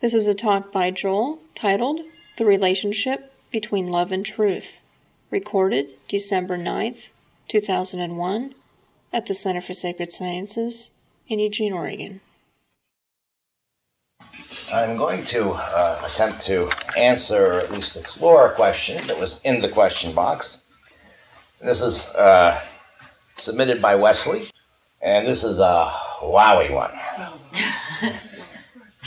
This is a talk by Joel titled The Relationship Between Love and Truth, recorded December 9th, 2001, at the Center for Sacred Sciences in Eugene, Oregon. I'm going to uh, attempt to answer, or at least explore a question that was in the question box. This is uh, submitted by Wesley, and this is a wowie one.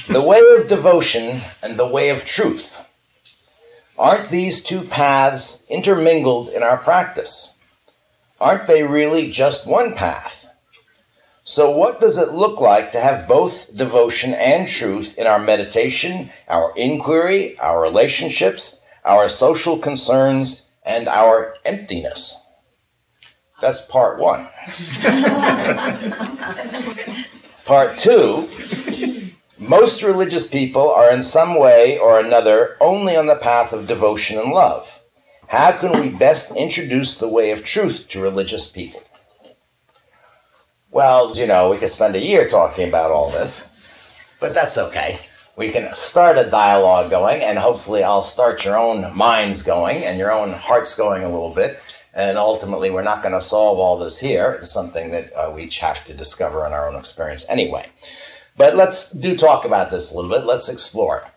the way of devotion and the way of truth. Aren't these two paths intermingled in our practice? Aren't they really just one path? So, what does it look like to have both devotion and truth in our meditation, our inquiry, our relationships, our social concerns, and our emptiness? That's part one. part two most religious people are in some way or another only on the path of devotion and love. How can we best introduce the way of truth to religious people? Well, you know, we could spend a year talking about all this, but that's okay. We can start a dialogue going, and hopefully, I'll start your own minds going and your own hearts going a little bit. And ultimately, we're not going to solve all this here. It's something that uh, we each have to discover in our own experience anyway. But let's do talk about this a little bit. Let's explore.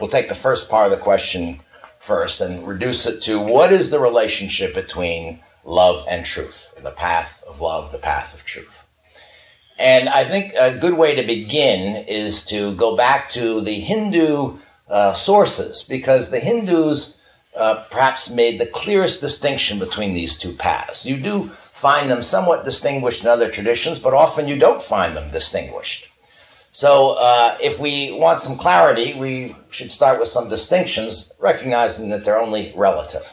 We'll take the first part of the question first and reduce it to what is the relationship between love and truth, the path of love, the path of truth. And I think a good way to begin is to go back to the Hindu uh, sources, because the Hindus uh, perhaps made the clearest distinction between these two paths. You do find them somewhat distinguished in other traditions, but often you don't find them distinguished. So, uh, if we want some clarity, we should start with some distinctions, recognizing that they're only relative.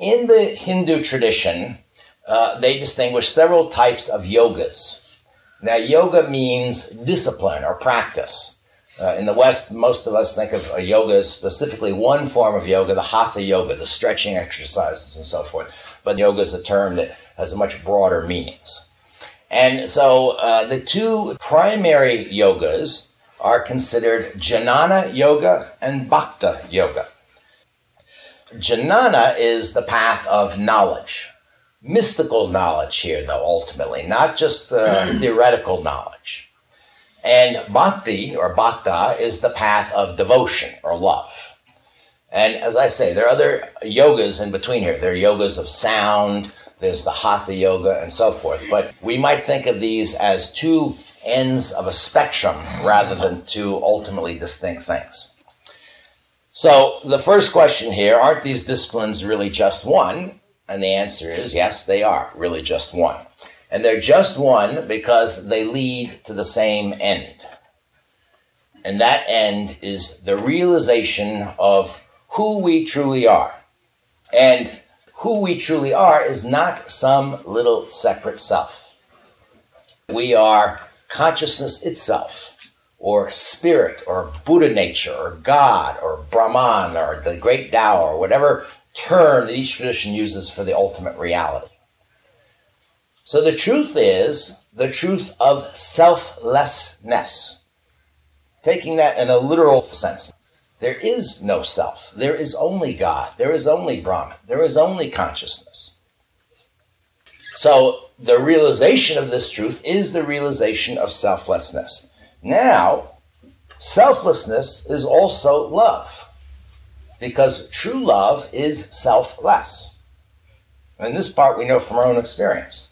In the Hindu tradition, uh, they distinguish several types of yogas. Now, yoga means discipline or practice. Uh, in the West, most of us think of a yoga as specifically one form of yoga, the hatha yoga, the stretching exercises and so forth. But yoga is a term that has much broader meanings. And so uh, the two primary yogas are considered Jnana Yoga and Bhakti Yoga. Jnana is the path of knowledge, mystical knowledge here, though, ultimately, not just uh, theoretical knowledge. And Bhakti, or Bhakta, is the path of devotion or love. And as I say, there are other yogas in between here. There are yogas of sound, there's the hatha yoga and so forth. But we might think of these as two ends of a spectrum rather than two ultimately distinct things. So the first question here, aren't these disciplines really just one? And the answer is yes, they are really just one. And they're just one because they lead to the same end. And that end is the realization of who we truly are. And who we truly are is not some little separate self. We are consciousness itself, or spirit, or Buddha nature, or God, or Brahman, or the great Tao, or whatever term that each tradition uses for the ultimate reality. So the truth is the truth of selflessness. Taking that in a literal sense. There is no self. There is only God. There is only Brahman. There is only consciousness. So the realization of this truth is the realization of selflessness. Now, selflessness is also love, because true love is selfless. And this part we know from our own experience.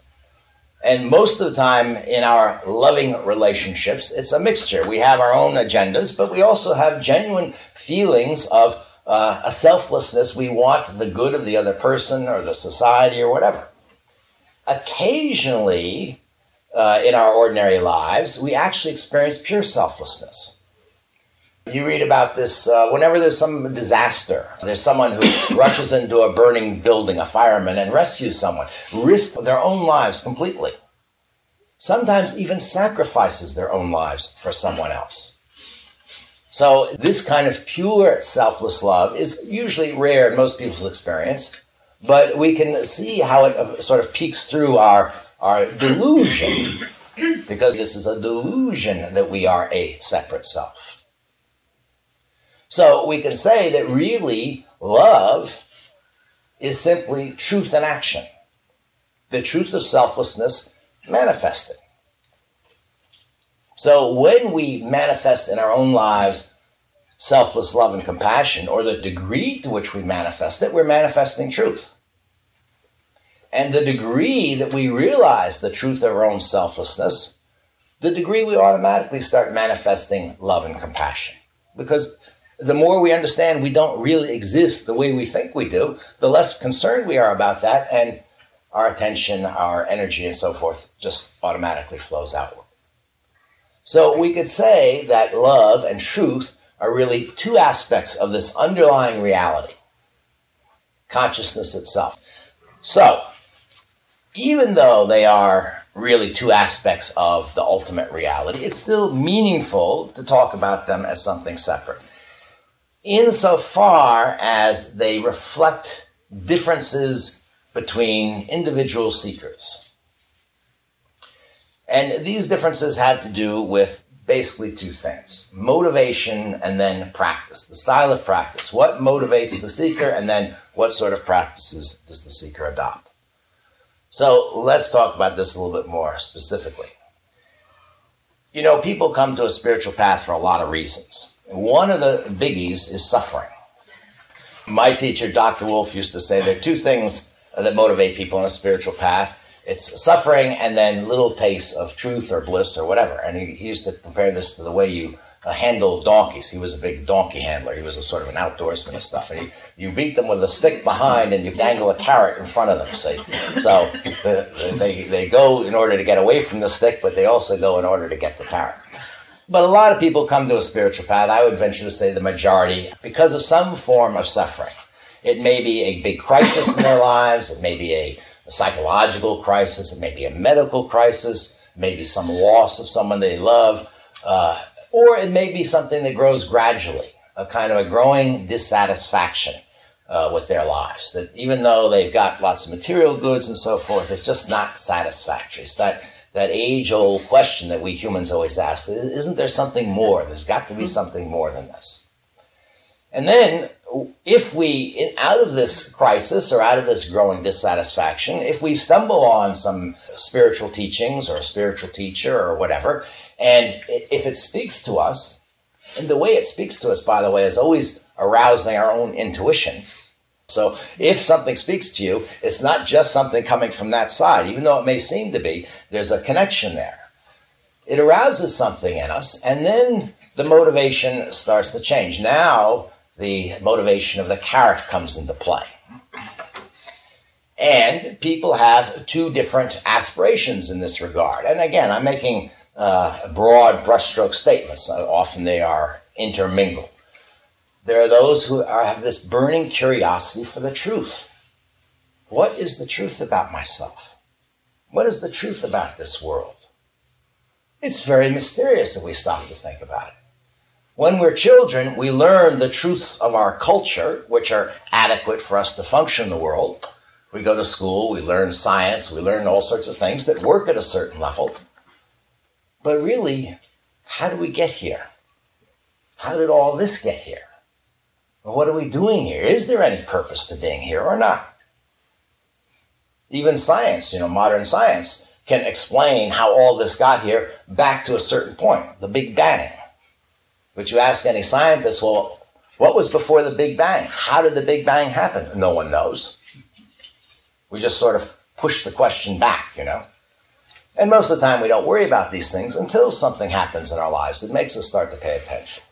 And most of the time in our loving relationships, it's a mixture. We have our own agendas, but we also have genuine feelings of uh, a selflessness. We want the good of the other person or the society or whatever. Occasionally, uh, in our ordinary lives, we actually experience pure selflessness. You read about this uh, whenever there's some disaster. There's someone who rushes into a burning building, a fireman, and rescues someone, risks their own lives completely. Sometimes even sacrifices their own lives for someone else. So this kind of pure selfless love is usually rare in most people's experience, but we can see how it uh, sort of peeks through our, our delusion, because this is a delusion that we are a separate self. So we can say that really love is simply truth in action, the truth of selflessness manifested. So when we manifest in our own lives selfless love and compassion, or the degree to which we manifest it, we're manifesting truth. And the degree that we realize the truth of our own selflessness, the degree we automatically start manifesting love and compassion. Because the more we understand we don't really exist the way we think we do, the less concerned we are about that, and our attention, our energy, and so forth just automatically flows outward. So we could say that love and truth are really two aspects of this underlying reality consciousness itself. So, even though they are really two aspects of the ultimate reality, it's still meaningful to talk about them as something separate. Insofar as they reflect differences between individual seekers. And these differences have to do with basically two things motivation and then practice, the style of practice. What motivates the seeker, and then what sort of practices does the seeker adopt? So let's talk about this a little bit more specifically. You know, people come to a spiritual path for a lot of reasons. One of the biggies is suffering. My teacher, Dr. Wolf, used to say there are two things that motivate people on a spiritual path it's suffering and then little tastes of truth or bliss or whatever. And he, used to compare this to the way you uh, handle donkeys. He was a big donkey handler. He was a sort of an outdoorsman and stuff. And he, you beat them with a stick behind and you dangle a carrot in front of them, see? So they, they go in order to get away from the stick, but they also go in order to get the carrot. But a lot of people come to a spiritual path, I would venture to say the majority, because of some form of suffering. It may be a big crisis in their lives, it may be a a psychological crisis, it may be a medical crisis, maybe some loss of someone they love, uh, or it may be something that grows gradually, a kind of a growing dissatisfaction uh, with their lives. That even though they've got lots of material goods and so forth, it's just not satisfactory. It's that age old question that we humans always ask: Isn't there something more? There's got to be mm-hmm. something more than this. And then if we, out of this crisis or out of this growing dissatisfaction, if we stumble on some spiritual teachings or a spiritual teacher or whatever, and if it speaks to us, and the way it speaks to us, by the way, is always arousing our own intuition. So if something speaks to you, it's not just something coming from that side, even though it may seem to be, there's a connection there. It arouses something in us, and then the motivation starts to change. Now, the motivation of the carrot comes into play. And people have two different aspirations in this regard. And again, I'm making uh, broad brushstroke statements. Often they are intermingled. There are those who are, have this burning curiosity for the truth. What is the truth about myself? What is the truth about this world? It's very mysterious if we stop to think about it. When we're children, we learn the truths of our culture, which are adequate for us to function in the world. We go to school, we learn science, we learn all sorts of things that work at a certain level. But really, how do we get here? How did all this get here? Well, what are we doing here? Is there any purpose to being here or not? Even science, you know, modern science can explain how all this got here back to a certain point, the Big Bang. But you ask any scientist, well, what was before the Big Bang? How did the Big Bang happen? No one knows. We just sort of push the question back, you know. And most of the time, we don't worry about these things until something happens in our lives that makes us start to pay attention.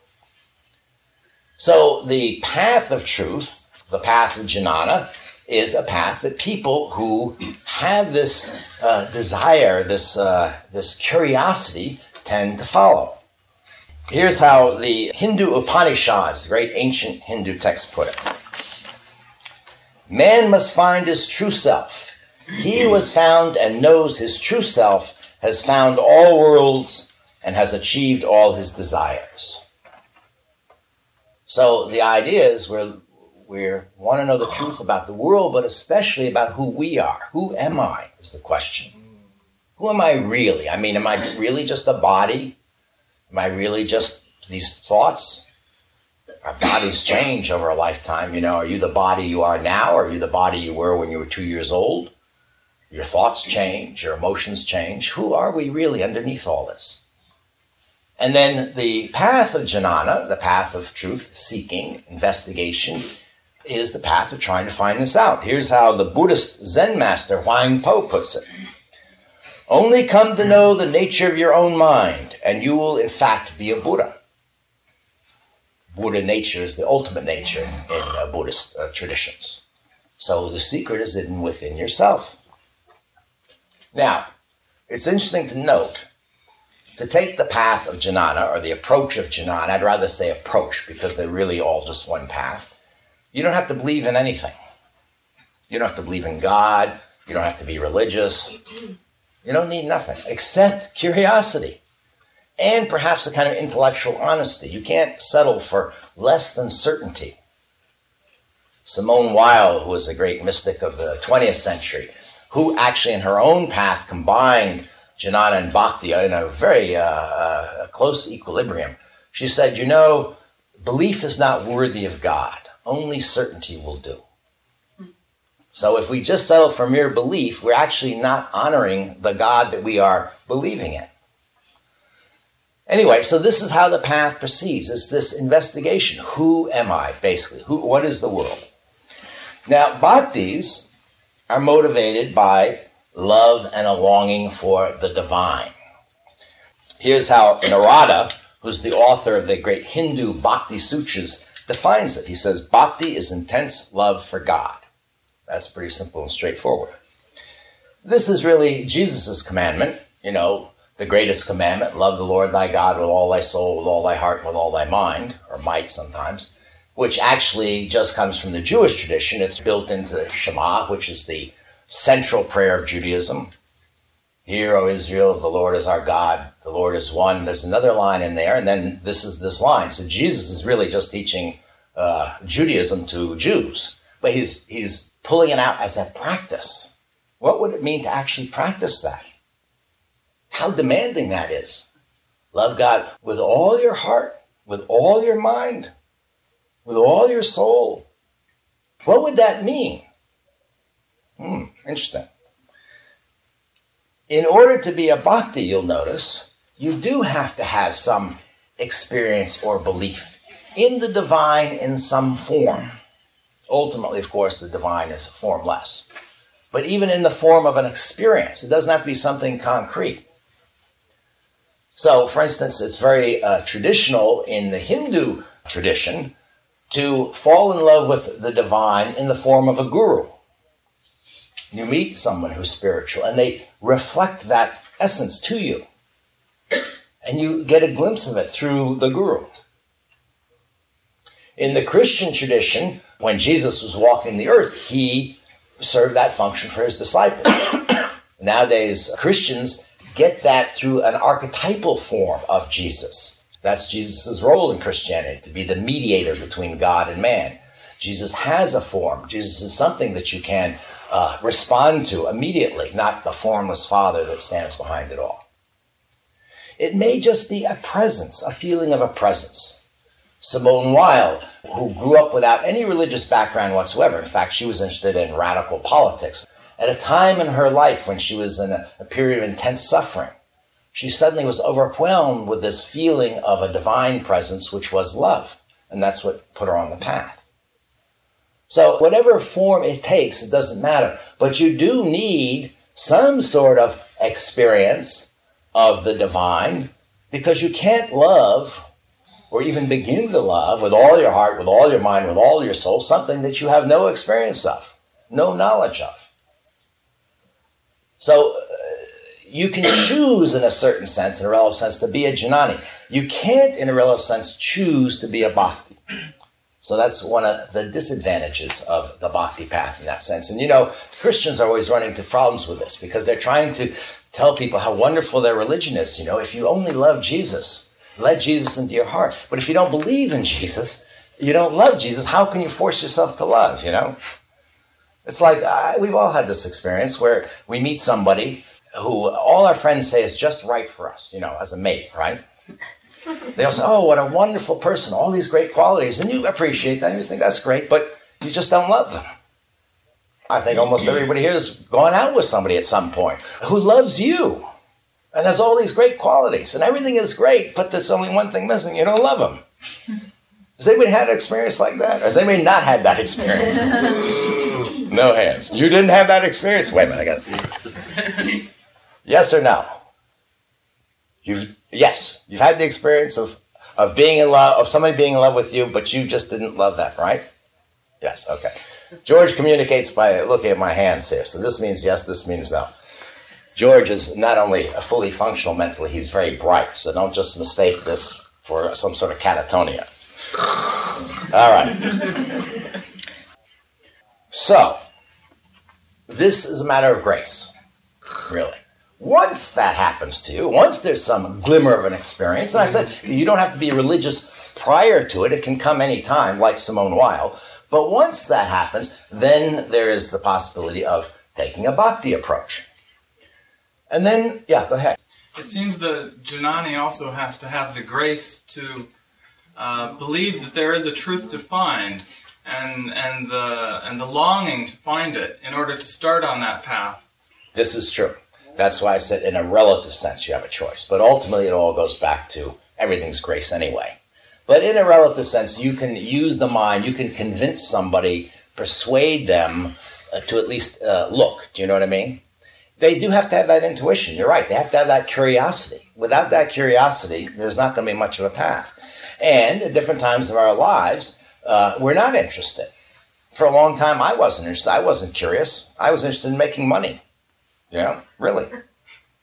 So, the path of truth, the path of jnana, is a path that people who have this uh, desire, this, uh, this curiosity, tend to follow. Here's how the Hindu Upanishads, the great ancient Hindu text, put it Man must find his true self. He who has found and knows his true self has found all worlds and has achieved all his desires. So the idea is we're, we want to know the truth about the world, but especially about who we are. Who am I is the question. Who am I really? I mean, am I really just a body? Am I really just these thoughts? Our bodies change over a lifetime. You know, are you the body you are now? Or are you the body you were when you were two years old? Your thoughts change, your emotions change. Who are we really underneath all this? And then the path of jnana, the path of truth seeking, investigation, is the path of trying to find this out. Here's how the Buddhist Zen master Huang Po puts it. Only come to know the nature of your own mind, and you will in fact be a Buddha. Buddha nature is the ultimate nature in uh, Buddhist uh, traditions. So the secret is hidden within yourself. Now, it's interesting to note to take the path of jnana or the approach of jnana, I'd rather say approach because they're really all just one path. You don't have to believe in anything. You don't have to believe in God. You don't have to be religious. You don't need nothing except curiosity and perhaps a kind of intellectual honesty. You can't settle for less than certainty. Simone Weil, who was a great mystic of the 20th century, who actually in her own path combined jnana and bhakti in a very uh, uh, close equilibrium. She said, You know, belief is not worthy of God, only certainty will do. So if we just settle for mere belief, we're actually not honoring the God that we are believing in. Anyway, so this is how the path proceeds. It's this investigation. Who am I, basically? Who, what is the world? Now, bhaktis are motivated by love and a longing for the divine. Here's how Narada, who's the author of the great Hindu Bhakti Sutras, defines it. He says, Bhakti is intense love for God. That's pretty simple and straightforward. This is really Jesus' commandment, you know, the greatest commandment love the Lord thy God with all thy soul, with all thy heart, with all thy mind, or might sometimes, which actually just comes from the Jewish tradition. It's built into the Shema, which is the central prayer of Judaism. Hear, O Israel, the Lord is our God, the Lord is one. There's another line in there, and then this is this line. So Jesus is really just teaching uh, Judaism to Jews, but he's he's pulling it out as a practice. What would it mean to actually practice that? How demanding that is. Love God with all your heart, with all your mind, with all your soul. What would that mean? Hmm, interesting. In order to be a bhakti, you'll notice, you do have to have some experience or belief in the divine in some form. Ultimately, of course, the divine is formless. But even in the form of an experience, it doesn't have to be something concrete. So, for instance, it's very uh, traditional in the Hindu tradition to fall in love with the divine in the form of a guru. You meet someone who's spiritual and they reflect that essence to you. And you get a glimpse of it through the guru. In the Christian tradition, when Jesus was walking the earth, he served that function for his disciples. Nowadays, Christians get that through an archetypal form of Jesus. That's Jesus' role in Christianity, to be the mediator between God and man. Jesus has a form. Jesus is something that you can uh, respond to immediately, not the formless Father that stands behind it all. It may just be a presence, a feeling of a presence. Simone Weil, who grew up without any religious background whatsoever, in fact, she was interested in radical politics. At a time in her life when she was in a, a period of intense suffering, she suddenly was overwhelmed with this feeling of a divine presence, which was love. And that's what put her on the path. So, whatever form it takes, it doesn't matter. But you do need some sort of experience of the divine because you can't love or even begin to love with all your heart, with all your mind, with all your soul, something that you have no experience of, no knowledge of. So uh, you can choose, in a certain sense, in a relative sense, to be a jnani. You can't, in a relative sense, choose to be a bhakti. So that's one of the disadvantages of the bhakti path in that sense. And you know, Christians are always running into problems with this because they're trying to tell people how wonderful their religion is. You know, if you only love Jesus, let Jesus into your heart. But if you don't believe in Jesus, you don't love Jesus, how can you force yourself to love, you know? It's like uh, we've all had this experience where we meet somebody who all our friends say is just right for us, you know, as a mate, right? They all say, "Oh, what a wonderful person! All these great qualities," and you appreciate that. And you think that's great, but you just don't love them. I think almost everybody here has gone out with somebody at some point who loves you and has all these great qualities, and everything is great, but there's only one thing missing: you don't love them. Has anybody had an experience like that? Or has anybody not had that experience? no hands. You didn't have that experience? Wait a minute, I got Yes or no? You yes, you've had the experience of of being in love of somebody being in love with you, but you just didn't love them, right? Yes, okay. George communicates by looking at my hands here. So this means yes, this means no. George is not only a fully functional mentally, he's very bright. So don't just mistake this for some sort of catatonia. All right. So, this is a matter of grace, really. Once that happens to you, once there's some glimmer of an experience, and I said you don't have to be religious prior to it, it can come any time, like Simone Weil. But once that happens, then there is the possibility of taking a bhakti approach. And then, yeah, go ahead. It seems that Jnani also has to have the grace to uh, believe that there is a truth to find and, and, the, and the longing to find it in order to start on that path. This is true. That's why I said, in a relative sense, you have a choice. But ultimately, it all goes back to everything's grace anyway. But in a relative sense, you can use the mind, you can convince somebody, persuade them uh, to at least uh, look. Do you know what I mean? They do have to have that intuition. You're right. They have to have that curiosity. Without that curiosity, there's not going to be much of a path. And at different times of our lives, uh, we're not interested. For a long time, I wasn't interested. I wasn't curious. I was interested in making money. You know, really.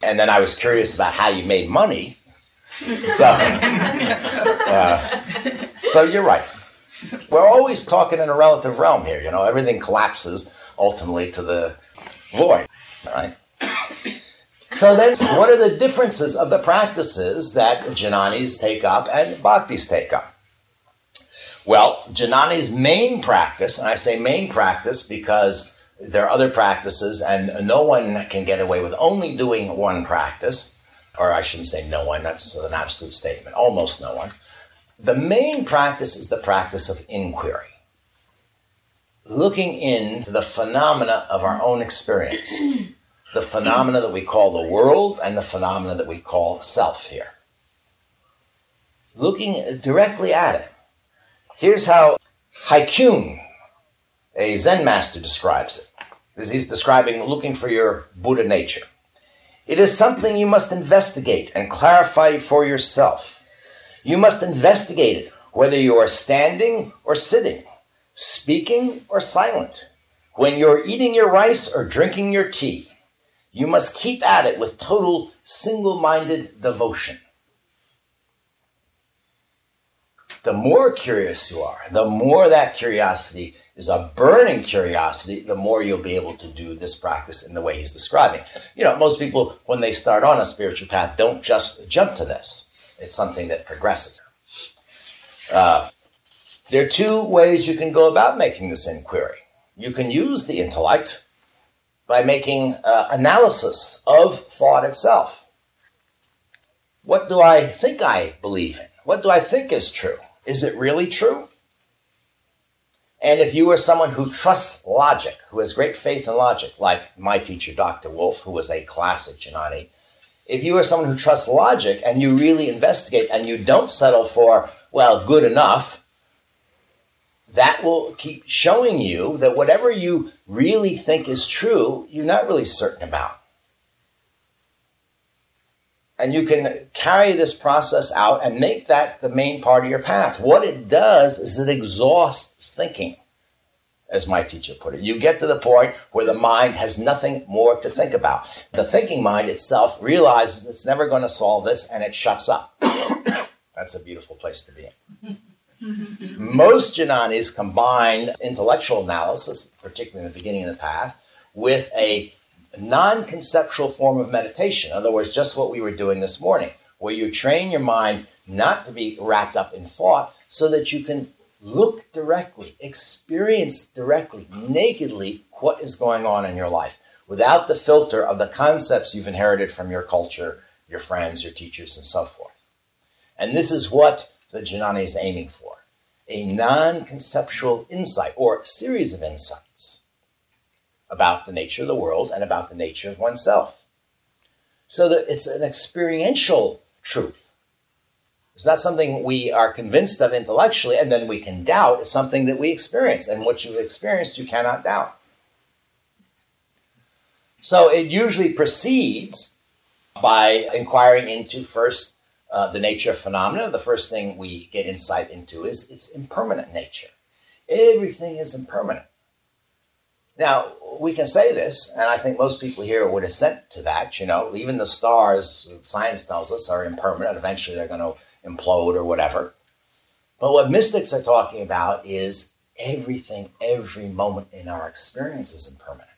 And then I was curious about how you made money. So, uh, so you're right. We're always talking in a relative realm here. You know, everything collapses ultimately to the void. Right. So then, what are the differences of the practices that Jnanis take up and Bhaktis take up? Well, Jnani's main practice, and I say main practice because there are other practices, and no one can get away with only doing one practice, or I shouldn't say no one, that's an absolute statement, almost no one. The main practice is the practice of inquiry, looking into the phenomena of our own experience, the phenomena that we call the world and the phenomena that we call self here. Looking directly at it. Here's how Hakuin a Zen master describes it. He's describing looking for your Buddha nature. It is something you must investigate and clarify for yourself. You must investigate it, whether you are standing or sitting, speaking or silent, when you're eating your rice or drinking your tea. You must keep at it with total single minded devotion. The more curious you are, the more that curiosity is a burning curiosity, the more you'll be able to do this practice in the way he's describing. You know, most people, when they start on a spiritual path, don't just jump to this. It's something that progresses. Uh, there are two ways you can go about making this inquiry. You can use the intellect by making uh, analysis of thought itself. What do I think I believe in? What do I think is true? Is it really true? And if you are someone who trusts logic, who has great faith in logic, like my teacher, Dr. Wolf, who was a classic Jnani, if you are someone who trusts logic and you really investigate and you don't settle for, well, good enough, that will keep showing you that whatever you really think is true, you're not really certain about. And you can carry this process out and make that the main part of your path. What it does is it exhausts thinking, as my teacher put it. You get to the point where the mind has nothing more to think about. The thinking mind itself realizes it's never going to solve this and it shuts up. That's a beautiful place to be in. Most Jnanis combine intellectual analysis, particularly in the beginning of the path, with a non conceptual form of meditation. In other words, just what we were doing this morning, where you train your mind not to be wrapped up in thought so that you can look directly, experience directly, nakedly what is going on in your life without the filter of the concepts you've inherited from your culture, your friends, your teachers, and so forth. And this is what the Jnani is aiming for a non conceptual insight or series of insights about the nature of the world and about the nature of oneself. So that it's an experiential truth. It's not something we are convinced of intellectually and then we can doubt. It's something that we experience. And what you've experienced, you cannot doubt. So it usually proceeds by inquiring into first uh, the nature of phenomena. The first thing we get insight into is its impermanent nature. Everything is impermanent. Now, we can say this, and I think most people here would assent to that. You know, even the stars, science tells us, are impermanent. Eventually they're going to implode or whatever. But what mystics are talking about is everything, every moment in our experience is impermanent.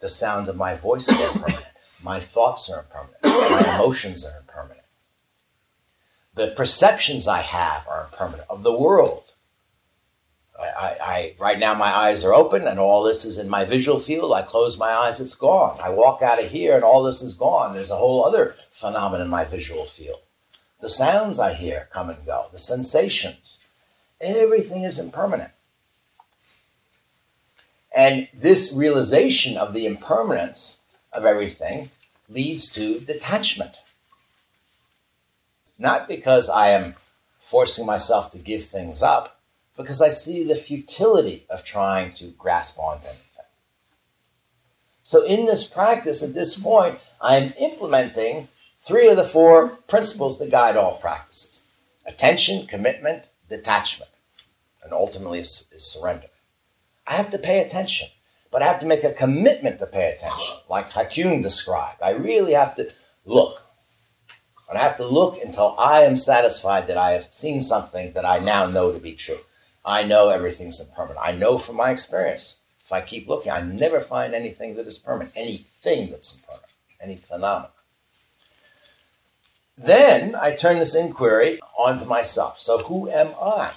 The sound of my voice is impermanent. My thoughts are impermanent. My emotions are impermanent. The perceptions I have are impermanent of the world. I, I, right now my eyes are open and all this is in my visual field. I close my eyes, it's gone. I walk out of here and all this is gone. There's a whole other phenomenon in my visual field. The sounds I hear come and go, the sensations. Everything is impermanent. And this realization of the impermanence of everything leads to detachment. Not because I am forcing myself to give things up, because I see the futility of trying to grasp onto anything. So, in this practice, at this point, I am implementing three of the four principles that guide all practices attention, commitment, detachment, and ultimately is, is surrender. I have to pay attention, but I have to make a commitment to pay attention, like Hakuin described. I really have to look. And I have to look until I am satisfied that I have seen something that I now know to be true. I know everything's impermanent. I know from my experience. If I keep looking, I never find anything that is permanent, anything that's impermanent, any phenomenon. Then I turn this inquiry onto myself. So who am I?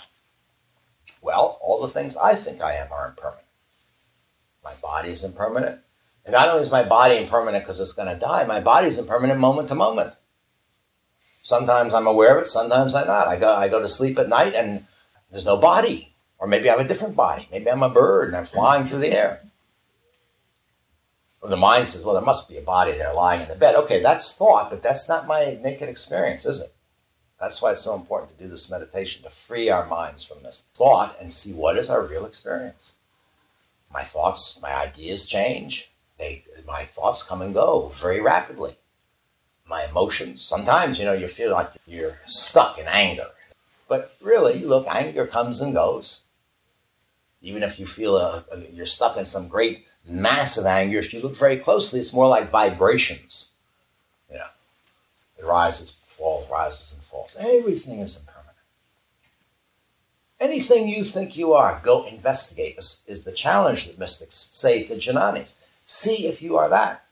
Well, all the things I think I am are impermanent. My body is impermanent. And not only is my body impermanent because it's going to die, my body is impermanent moment to moment. Sometimes I'm aware of it, sometimes I'm not. I go, I go to sleep at night and there's no body. Or maybe I have a different body. Maybe I'm a bird and I'm flying through the air. Or the mind says, well, there must be a body there lying in the bed. Okay, that's thought, but that's not my naked experience, is it? That's why it's so important to do this meditation, to free our minds from this thought and see what is our real experience. My thoughts, my ideas change. They, my thoughts come and go very rapidly. My emotions, sometimes, you know, you feel like you're stuck in anger. But really, you look, anger comes and goes. Even if you feel a, a, you're stuck in some great massive anger, if you look very closely, it's more like vibrations. You know, it rises, falls, rises and falls. Everything is impermanent. Anything you think you are, go investigate, is, is the challenge that mystics say to Jnanis. See if you are that.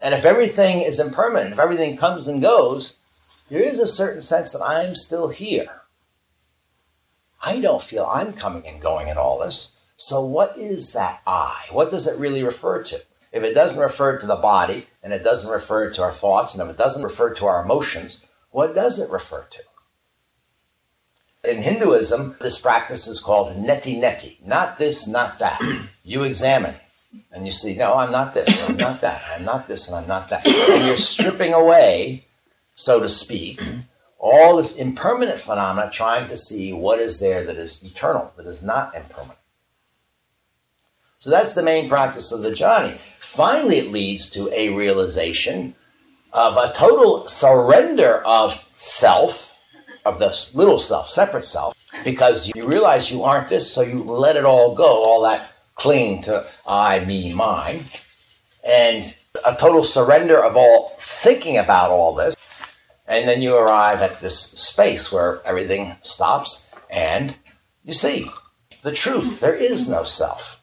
And if everything is impermanent, if everything comes and goes, there is a certain sense that I'm still here. I don't feel I'm coming and going in all this. So, what is that I? What does it really refer to? If it doesn't refer to the body, and it doesn't refer to our thoughts, and if it doesn't refer to our emotions, what does it refer to? In Hinduism, this practice is called neti neti. Not this, not that. You examine and you see, no, I'm not this, I'm not that, I'm not this, and I'm not that. And you're stripping away, so to speak, all this impermanent phenomena, trying to see what is there that is eternal, that is not impermanent. So that's the main practice of the jnani. Finally, it leads to a realization of a total surrender of self, of the little self, separate self, because you realize you aren't this, so you let it all go, all that cling to I, me, mine, and a total surrender of all thinking about all this. And then you arrive at this space where everything stops and you see the truth. There is no self.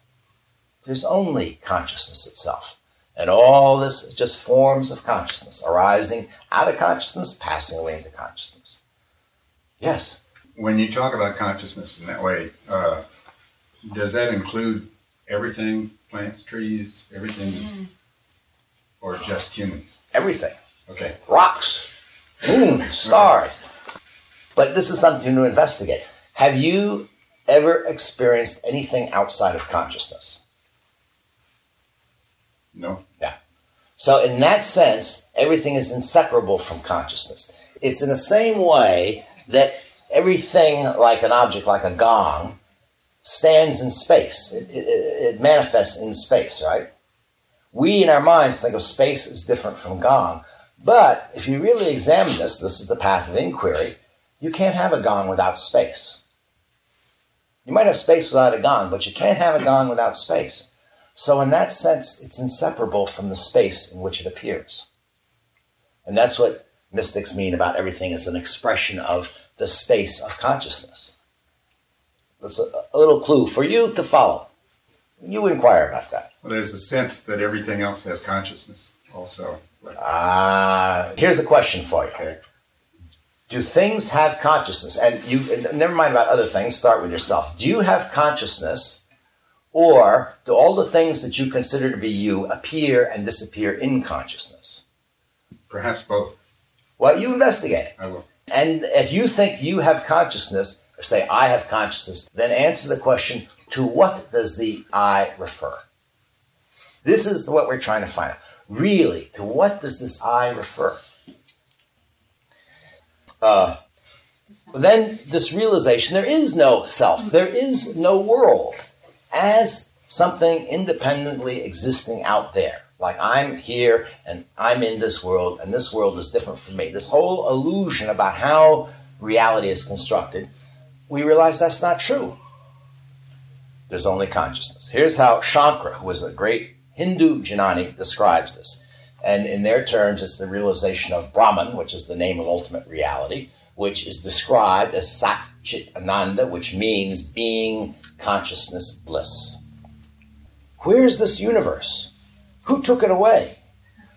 There's only consciousness itself. And all this is just forms of consciousness arising out of consciousness, passing away into consciousness. Yes? When you talk about consciousness in that way, uh, does that include everything, plants, trees, everything, or just humans? Everything. Okay. Rocks. Moon, stars. But this is something to investigate. Have you ever experienced anything outside of consciousness? No. Yeah. So, in that sense, everything is inseparable from consciousness. It's in the same way that everything, like an object like a gong, stands in space. It, it, it, manifests in space, right? We in our minds think of space as different from gong. But if you really examine this, this is the path of inquiry, you can't have a gong without space. You might have space without a gong, but you can't have a gong without space. So, in that sense, it's inseparable from the space in which it appears. And that's what mystics mean about everything as an expression of the space of consciousness. That's a, a little clue for you to follow. You inquire about that. Well, there's a sense that everything else has consciousness also. Ah, uh, here's a question for you. Okay. Do things have consciousness? And you never mind about other things, start with yourself. Do you have consciousness or do all the things that you consider to be you appear and disappear in consciousness? Perhaps both. Well, you investigate. I will. And if you think you have consciousness, or say I have consciousness, then answer the question to what does the I refer? This is what we're trying to find out. Really, to what does this I refer? Uh, then this realization there is no self, there is no world as something independently existing out there. Like I'm here and I'm in this world and this world is different from me. This whole illusion about how reality is constructed, we realize that's not true. There's only consciousness. Here's how Shankara, who was a great Hindu Jnani, describes this. And in their terms, it's the realization of Brahman, which is the name of ultimate reality, which is described as Satchit Ananda, which means being consciousness bliss. Where is this universe? Who took it away?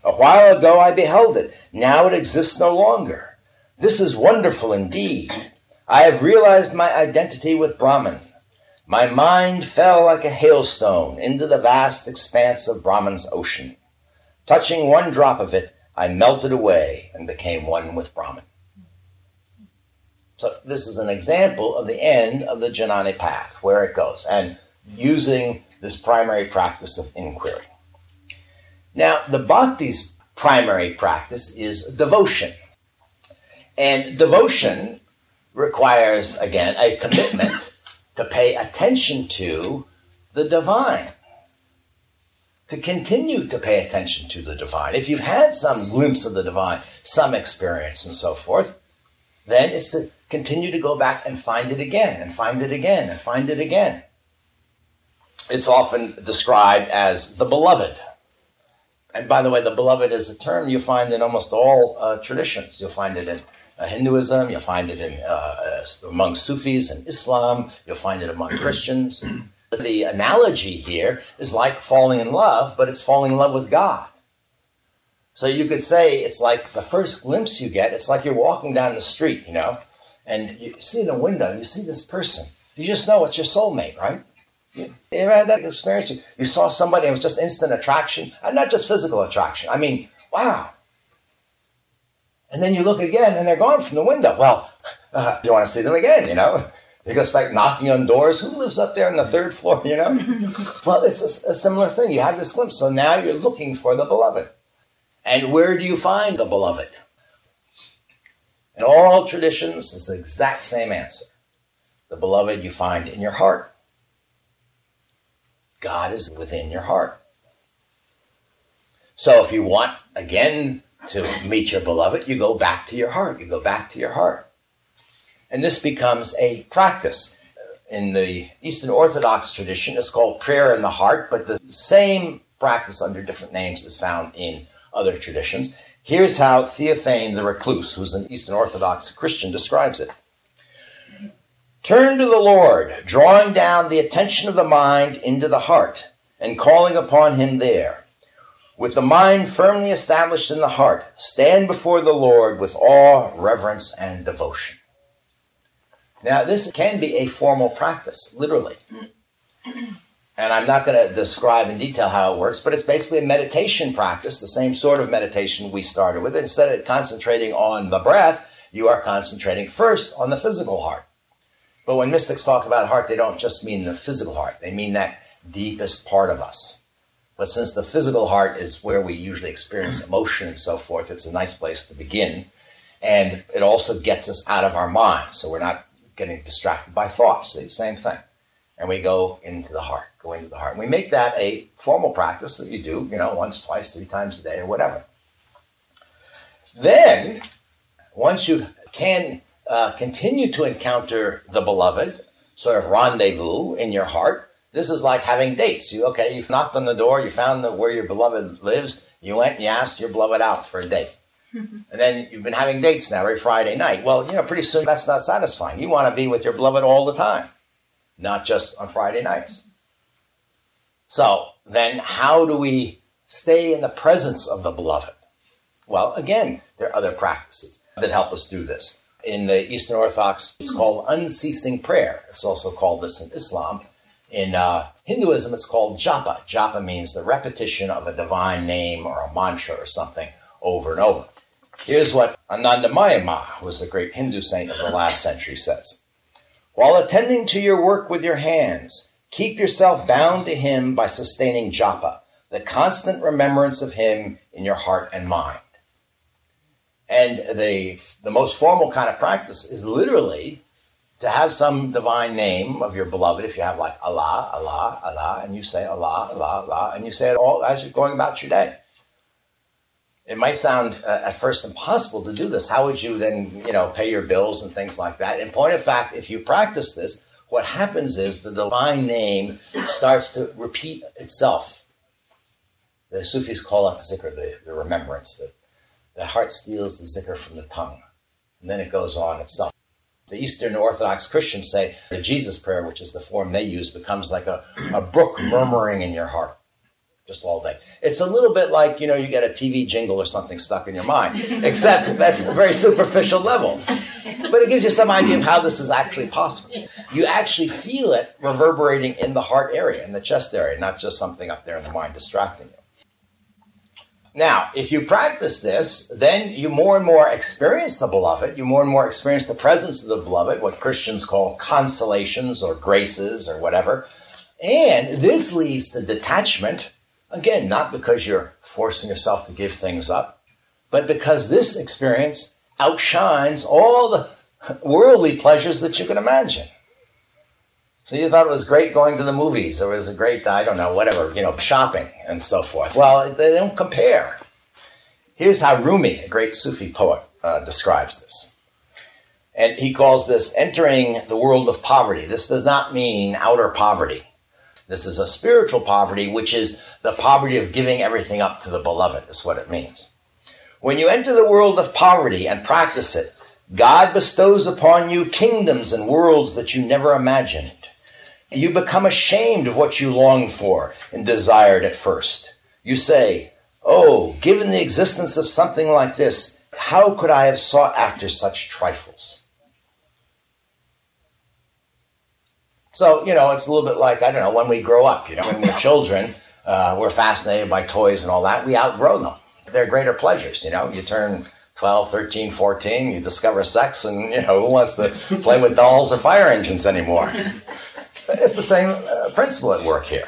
A while ago I beheld it. Now it exists no longer. This is wonderful indeed. I have realized my identity with Brahman. My mind fell like a hailstone into the vast expanse of Brahman's ocean. Touching one drop of it, I melted away and became one with Brahman. So this is an example of the end of the Jnani path, where it goes, and using this primary practice of inquiry. Now, the bhakti's primary practice is devotion. And devotion requires, again, a commitment to pay attention to the divine. To continue to pay attention to the divine. If you've had some glimpse of the divine, some experience, and so forth, then it's to continue to go back and find it again, and find it again, and find it again. It's often described as the beloved. And by the way, the beloved is a term you find in almost all uh, traditions. You'll find it in Hinduism, you'll find it in uh, uh among Sufis and Islam, you'll find it among Christians. The analogy here is like falling in love, but it's falling in love with God. So you could say it's like the first glimpse you get, it's like you're walking down the street, you know, and you see in a window, you see this person. You just know it's your soulmate, right? You ever had that experience? You, you saw somebody and it was just instant attraction, and not just physical attraction. I mean, wow. And then you look again and they're gone from the window. Well, uh, you want to see them again, you know? You're just like knocking on doors. Who lives up there on the third floor, you know? well, it's a, a similar thing. You have this glimpse. So now you're looking for the beloved. And where do you find the beloved? In all traditions, it's the exact same answer. The beloved you find in your heart. God is within your heart. So if you want, again, to meet your beloved, you go back to your heart. You go back to your heart. And this becomes a practice. In the Eastern Orthodox tradition, it's called prayer in the heart, but the same practice under different names is found in other traditions. Here's how Theophane the Recluse, who's an Eastern Orthodox Christian, describes it. Turn to the Lord, drawing down the attention of the mind into the heart and calling upon Him there. With the mind firmly established in the heart, stand before the Lord with awe, reverence, and devotion. Now, this can be a formal practice, literally. And I'm not going to describe in detail how it works, but it's basically a meditation practice, the same sort of meditation we started with. Instead of concentrating on the breath, you are concentrating first on the physical heart. But when mystics talk about heart, they don't just mean the physical heart, they mean that deepest part of us. But since the physical heart is where we usually experience emotion and so forth, it's a nice place to begin. And it also gets us out of our mind, so we're not getting distracted by thoughts. See, same thing. And we go into the heart, go into the heart. And we make that a formal practice that you do, you know, once, twice, three times a day or whatever. Then, once you can uh, continue to encounter the beloved, sort of rendezvous in your heart, this is like having dates. You okay? You've knocked on the door. You found the, where your beloved lives. You went and you asked your beloved out for a date. and then you've been having dates now every Friday night. Well, you know, pretty soon that's not satisfying. You want to be with your beloved all the time, not just on Friday nights. So then, how do we stay in the presence of the beloved? Well, again, there are other practices that help us do this. In the Eastern Orthodox, it's called unceasing prayer. It's also called this in Islam. In uh, Hinduism, it's called japa. Japa means the repetition of a divine name or a mantra or something over and over. Here's what Anandamayi Ma, who was the great Hindu saint of the last century, says. While attending to your work with your hands, keep yourself bound to Him by sustaining japa, the constant remembrance of Him in your heart and mind. And the, the most formal kind of practice is literally to have some divine name of your beloved, if you have like Allah, Allah, Allah, and you say Allah, Allah, Allah, and you say it all as you're going about your day. It might sound uh, at first impossible to do this. How would you then, you know, pay your bills and things like that? In point of fact, if you practice this, what happens is the divine name starts to repeat itself. The Sufis call it zikr, the, the remembrance. The, the heart steals the zikr from the tongue. And then it goes on itself. The Eastern Orthodox Christians say the Jesus prayer, which is the form they use, becomes like a, a brook murmuring in your heart just all day. It's a little bit like, you know, you get a TV jingle or something stuck in your mind, except that's a very superficial level. But it gives you some idea of how this is actually possible. You actually feel it reverberating in the heart area, in the chest area, not just something up there in the mind distracting you. Now, if you practice this, then you more and more experience the beloved. You more and more experience the presence of the beloved, what Christians call consolations or graces or whatever. And this leads to detachment. Again, not because you're forcing yourself to give things up, but because this experience outshines all the worldly pleasures that you can imagine. So you thought it was great going to the movies, or it was a great, I don't know, whatever, you know, shopping and so forth. Well, they don't compare. Here's how Rumi, a great Sufi poet, uh, describes this. And he calls this entering the world of poverty. This does not mean outer poverty. This is a spiritual poverty, which is the poverty of giving everything up to the beloved, is what it means. When you enter the world of poverty and practice it, God bestows upon you kingdoms and worlds that you never imagined. You become ashamed of what you longed for and desired at first. You say, Oh, given the existence of something like this, how could I have sought after such trifles? So, you know, it's a little bit like, I don't know, when we grow up, you know, when we're children, uh, we're fascinated by toys and all that. We outgrow them. They're greater pleasures, you know. You turn 12, 13, 14, you discover sex, and, you know, who wants to play with dolls or fire engines anymore? It's the same uh, principle at work here.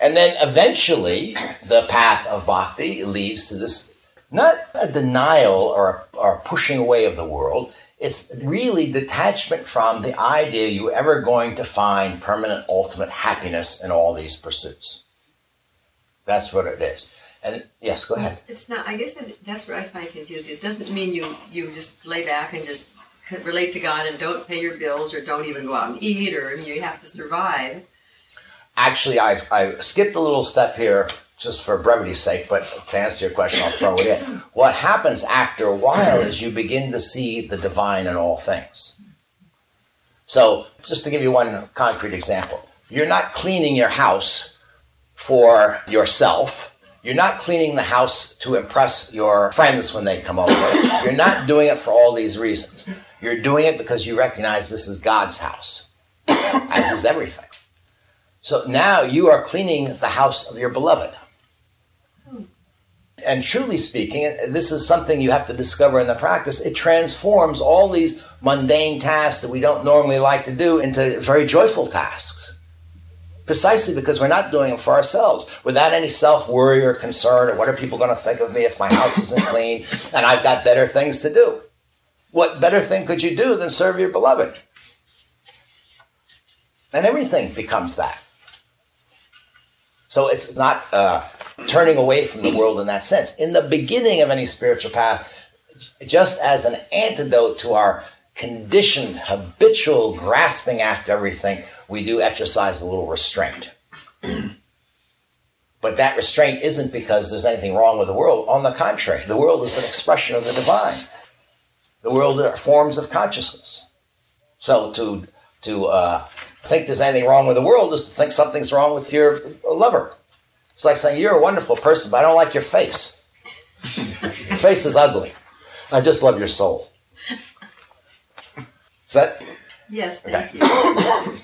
And then eventually, the path of bhakti leads to this not a denial or or pushing away of the world. It's really detachment from the idea you're ever going to find permanent, ultimate happiness in all these pursuits. That's what it is. And yes, go ahead. It's not. I guess that, that's where I find confused. It doesn't mean you you just lay back and just relate to God and don't pay your bills or don't even go out and eat or you have to survive. Actually, I I skipped a little step here just for brevity's sake, but to answer your question, I'll throw it in. What happens after a while is you begin to see the divine in all things. So, just to give you one concrete example, you're not cleaning your house for yourself. You're not cleaning the house to impress your friends when they come over. You're not doing it for all these reasons. You're doing it because you recognize this is God's house, as is everything. So now you are cleaning the house of your beloved. And truly speaking, this is something you have to discover in the practice. It transforms all these mundane tasks that we don't normally like to do into very joyful tasks. Precisely because we're not doing them for ourselves, without any self worry or concern, or what are people going to think of me if my house isn't clean and I've got better things to do. What better thing could you do than serve your beloved? And everything becomes that. So it's not uh, turning away from the world in that sense. In the beginning of any spiritual path, just as an antidote to our conditioned, habitual grasping after everything, we do exercise a little restraint. but that restraint isn't because there's anything wrong with the world. On the contrary, the world is an expression of the divine. The world are forms of consciousness. So to to uh, think there's anything wrong with the world is to think something's wrong with your lover. It's like saying, You're a wonderful person, but I don't like your face. your face is ugly. I just love your soul. Is that? Yes, thank Okay.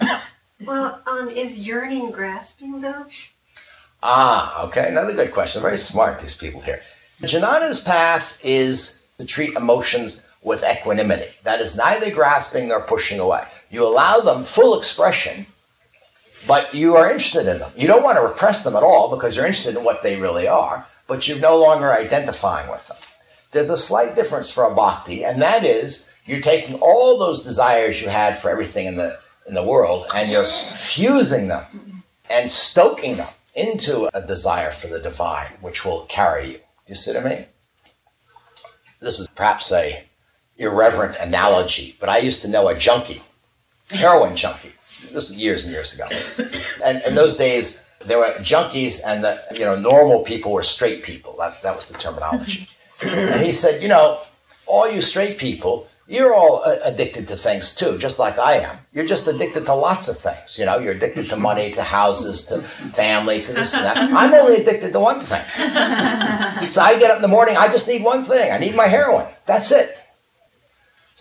you. Well, um, is yearning grasping though? Ah, okay. Another good question. Very smart, these people here. Jnana's path is to treat emotions with equanimity. That is neither grasping nor pushing away. You allow them full expression, but you are interested in them. You don't want to repress them at all because you're interested in what they really are, but you're no longer identifying with them. There's a slight difference for a bhakti, and that is you're taking all those desires you had for everything in the in the world and you're fusing them and stoking them into a desire for the divine, which will carry you. You see what I mean? This is perhaps a irreverent analogy, but I used to know a junkie, heroin junkie. This was years and years ago. And in those days, there were junkies, and the you know normal people were straight people. That that was the terminology. And he said, you know, all you straight people, you're all uh, addicted to things too, just like I am. You're just addicted to lots of things. You know, you're addicted to money, to houses, to family, to this and that. I'm only addicted to one thing. So I get up in the morning, I just need one thing. I need my heroin. That's it.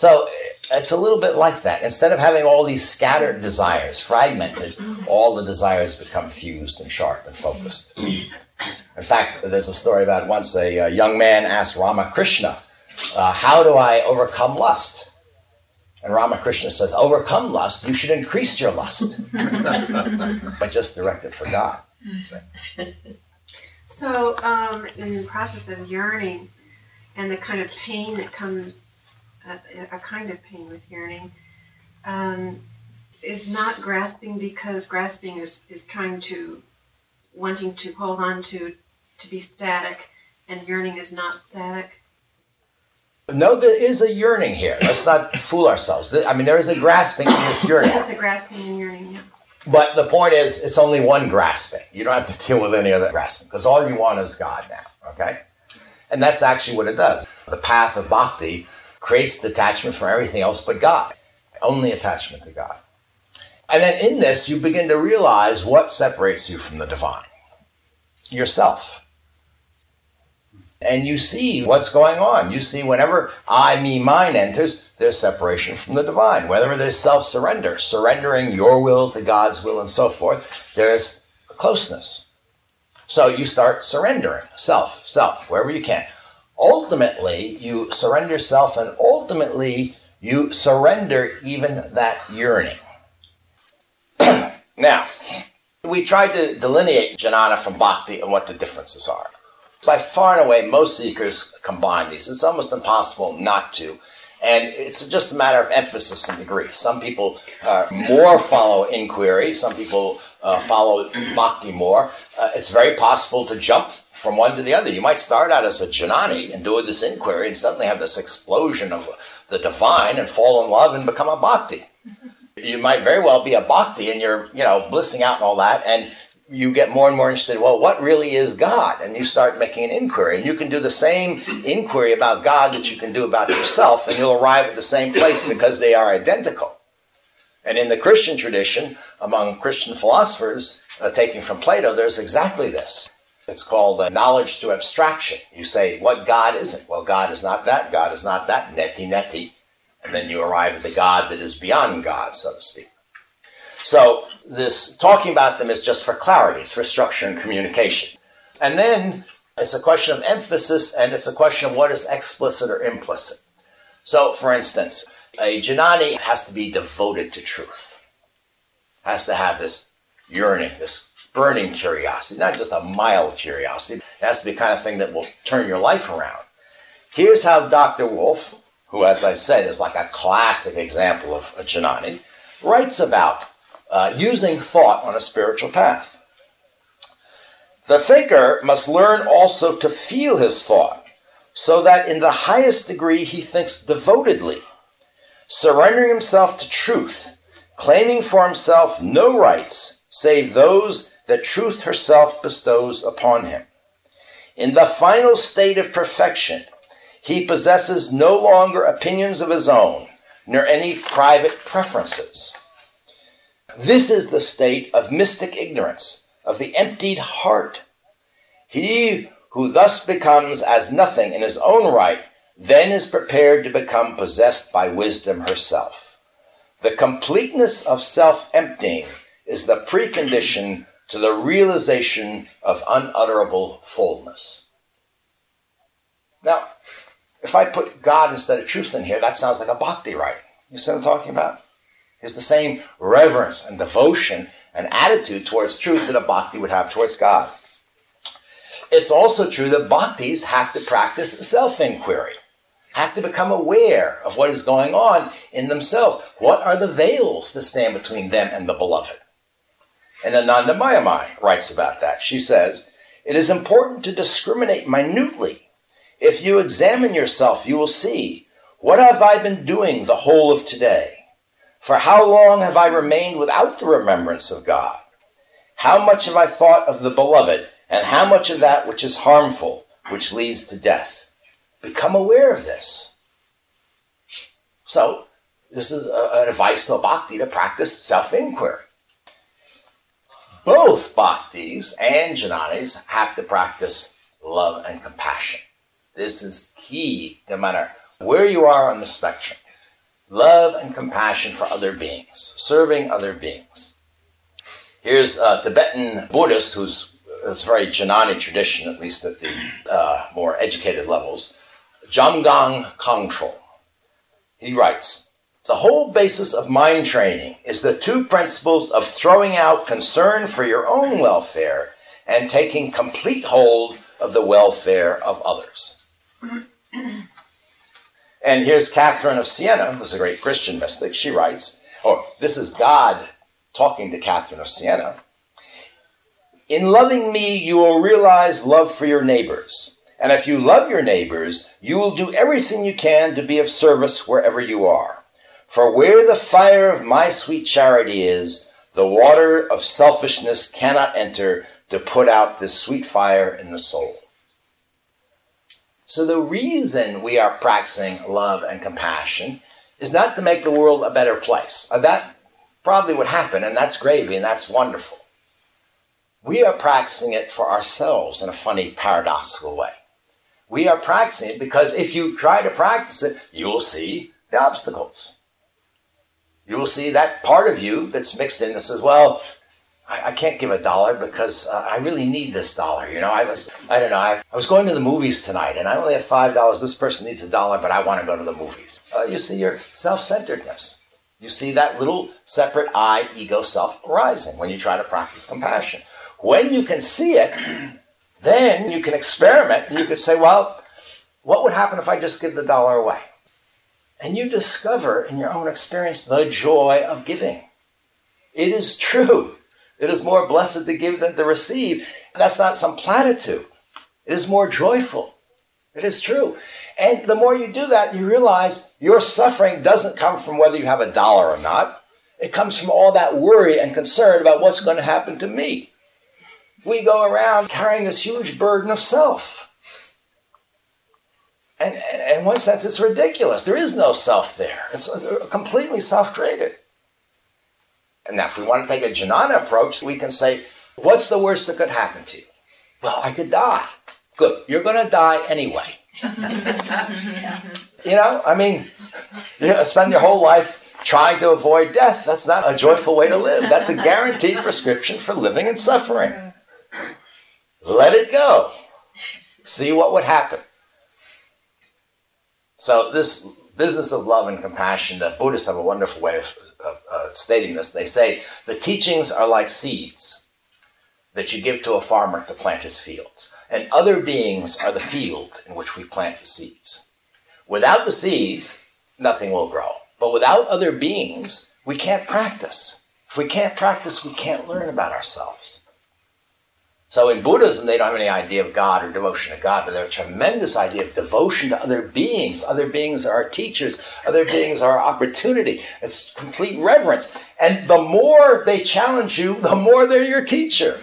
So it's a little bit like that. Instead of having all these scattered desires, fragmented, all the desires become fused and sharp and focused. In fact, there's a story about once a, uh young man asked Ramakrishna, uh, How do I overcome lust? And Ramakrishna says, Overcome lust, you should increase your lust, but just direct it for God. See? So, um, in the process of yearning and the kind of pain that comes, a kind of pain with yearning, um, is not grasping because grasping is, is trying to, wanting to hold on to, to be static, and yearning is not static. No, there is a yearning here. Let's not fool ourselves. I mean, there is a grasping in this yearning. That's a grasping and yearning. Yeah. But the point is, it's only one grasping. You don't have to deal with any other grasping because all you want is God now, okay? And that's actually what it does. The path of bhakti creates detachment from everything else but God, only attachment to God. And then in this, you begin to realize what separates you from the divine yourself. And you see what's going on. You see, whenever I, me, mine enters, there's separation from the divine. Whether there's self surrender, surrendering your will to God's will and so forth, there's closeness. So you start surrendering self, self, wherever you can. Ultimately, you surrender self, and ultimately, you surrender even that yearning. now, we tried to delineate jnana from bhakti and what the differences are. By far and away, most seekers combine these. It's almost impossible not to. And it's just a matter of emphasis and degree. Some people uh, more follow inquiry, some people uh, follow bhakti more. Uh, it's very possible to jump from one to the other. You might start out as a jnani and do this inquiry and suddenly have this explosion of the divine and fall in love and become a bhakti. You might very well be a bhakti and you're, you know, blissing out and all that, and you get more and more interested. Well, what really is God? And you start making an inquiry. And you can do the same inquiry about God that you can do about yourself, and you'll arrive at the same place because they are identical. And in the Christian tradition, among Christian philosophers, uh, taking from Plato, there's exactly this. It's called uh, knowledge to abstraction. You say, what God isn't? Well, God is not that, God is not that, neti neti. And then you arrive at the God that is beyond God, so to speak. So this talking about them is just for clarity, it's for structure and communication. And then it's a question of emphasis and it's a question of what is explicit or implicit. So, for instance, a Jnani has to be devoted to truth, has to have this yearning, this burning curiosity, not just a mild curiosity. It has to be the kind of thing that will turn your life around. Here's how Dr. Wolff, who, as I said, is like a classic example of a Jnani, writes about uh, using thought on a spiritual path. The thinker must learn also to feel his thought, so that in the highest degree he thinks devotedly, surrendering himself to truth, claiming for himself no rights save those that truth herself bestows upon him. In the final state of perfection, he possesses no longer opinions of his own, nor any private preferences. This is the state of mystic ignorance, of the emptied heart. He who thus becomes as nothing in his own right then is prepared to become possessed by wisdom herself. The completeness of self emptying is the precondition to the realization of unutterable fullness. Now, if I put God instead of truth in here, that sounds like a bhakti writing. You see what I'm talking about? It's the same reverence and devotion and attitude towards truth that a bhakti would have towards God. It's also true that bhaktis have to practice self inquiry, have to become aware of what is going on in themselves. What are the veils that stand between them and the beloved? And Anandamayi writes about that. She says, It is important to discriminate minutely. If you examine yourself, you will see, what have I been doing the whole of today? For how long have I remained without the remembrance of God? How much have I thought of the beloved, and how much of that which is harmful, which leads to death? Become aware of this. So, this is an advice to a bhakti to practice self inquiry. Both bhaktis and jnanis have to practice love and compassion. This is key no matter where you are on the spectrum love and compassion for other beings, serving other beings. Here's a Tibetan Buddhist who's it's very Jnani tradition, at least at the uh, more educated levels, Jamgon Kongtrul. He writes, the whole basis of mind training is the two principles of throwing out concern for your own welfare and taking complete hold of the welfare of others. And here's Catherine of Siena, who's a great Christian mystic. She writes, or this is God talking to Catherine of Siena. In loving me, you will realize love for your neighbors. And if you love your neighbors, you will do everything you can to be of service wherever you are. For where the fire of my sweet charity is, the water of selfishness cannot enter to put out this sweet fire in the soul. So the reason we are practicing love and compassion is not to make the world a better place. Uh, that probably would happen, and that's gravy, and that's wonderful. We are practicing it for ourselves in a funny, paradoxical way. We are practicing it because if you try to practice it, you will see the obstacles. You will see that part of you that's mixed in that says, well, I, I can't give a dollar because uh, I really need this dollar. You know, I was, I don't know, I, I was going to the movies tonight and I only have five dollars. This person needs a dollar, but I want to go to the movies. Uh, you see your self-centeredness. You see that little separate I, ego, self arising when you try to practice compassion. When you can see it, then you can experiment and you could say, well, what would happen if I just give the dollar away? And you discover in your own experience the joy of giving. It is true it is more blessed to give than to receive. That's not some platitude. It is more joyful. It is true. And the more you do that, you realize your suffering doesn't come from whether you have a dollar or not. It comes from all that worry and concern about what's going to happen to me. We go around carrying this huge burden of self. And, and in one sense, it's ridiculous. There is no self there. It's uh, completely self created. And now, if we want to take a jnana approach, we can say, what's the worst that could happen to you? Well, I could die. Good. You're going to die anyway. you know, I mean, you spend your whole life trying to avoid death. That's not a joyful way to live. That's a guaranteed prescription for living in suffering. Let it go. See what would happen. So, this business of love and compassion, the Buddhists have a wonderful way of, of uh, stating this. They say the teachings are like seeds that you give to a farmer to plant his fields, and other beings are the field in which we plant the seeds. Without the seeds, nothing will grow. But without other beings, we can't practice. If we can't practice, we can't learn about ourselves. So in Buddhism, they don't have any idea of God or devotion to God, but they have a tremendous idea of devotion to other beings. Other beings are our teachers. Other beings are our opportunity. It's complete reverence. And the more they challenge you, the more they're your teacher.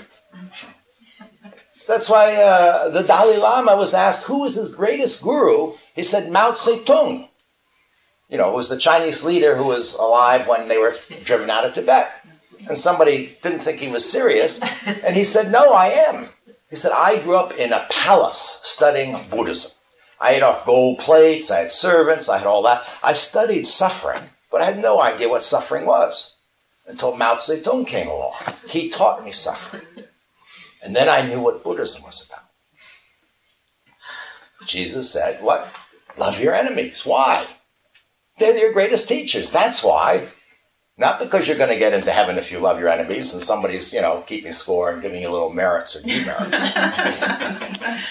That's why uh, the Dalai Lama was asked, who is his greatest guru? He said, Mao Zedong you know, was the Chinese leader who was alive when they were driven out of Tibet. And somebody didn't think he was serious, and he said, No, I am. He said, I grew up in a palace studying Buddhism. I had gold plates, I had servants, I had all that. I studied suffering, but I had no idea what suffering was until Mao Zedong came along. He taught me suffering. And then I knew what Buddhism was about. Jesus said, What? Love your enemies. Why? They're your greatest teachers. That's why. Not because you're going to get into heaven if you love your enemies and somebody's, you know, keeping score and giving you little merits or demerits.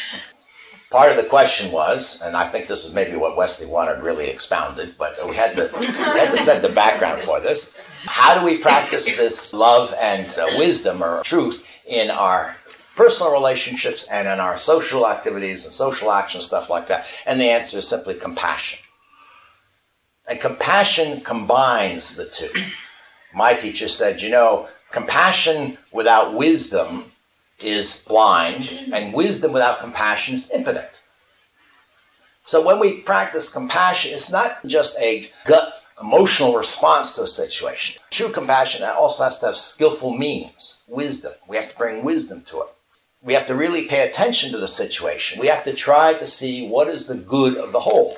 Part of the question was, and I think this is maybe what Wesley wanted really expounded, but we had to, we had to set the background for this. How do we practice this love and uh, wisdom or truth in our personal relationships and in our social activities and social action, stuff like that? And the answer is simply compassion. And compassion combines the two. My teacher said, you know, compassion without wisdom is blind, and wisdom without compassion is impotent. So when we practice compassion, it's not just a gut emotional response to a situation. True compassion also has to have skillful means, wisdom. We have to bring wisdom to it. We have to really pay attention to the situation. We have to try to see what is the good of the whole.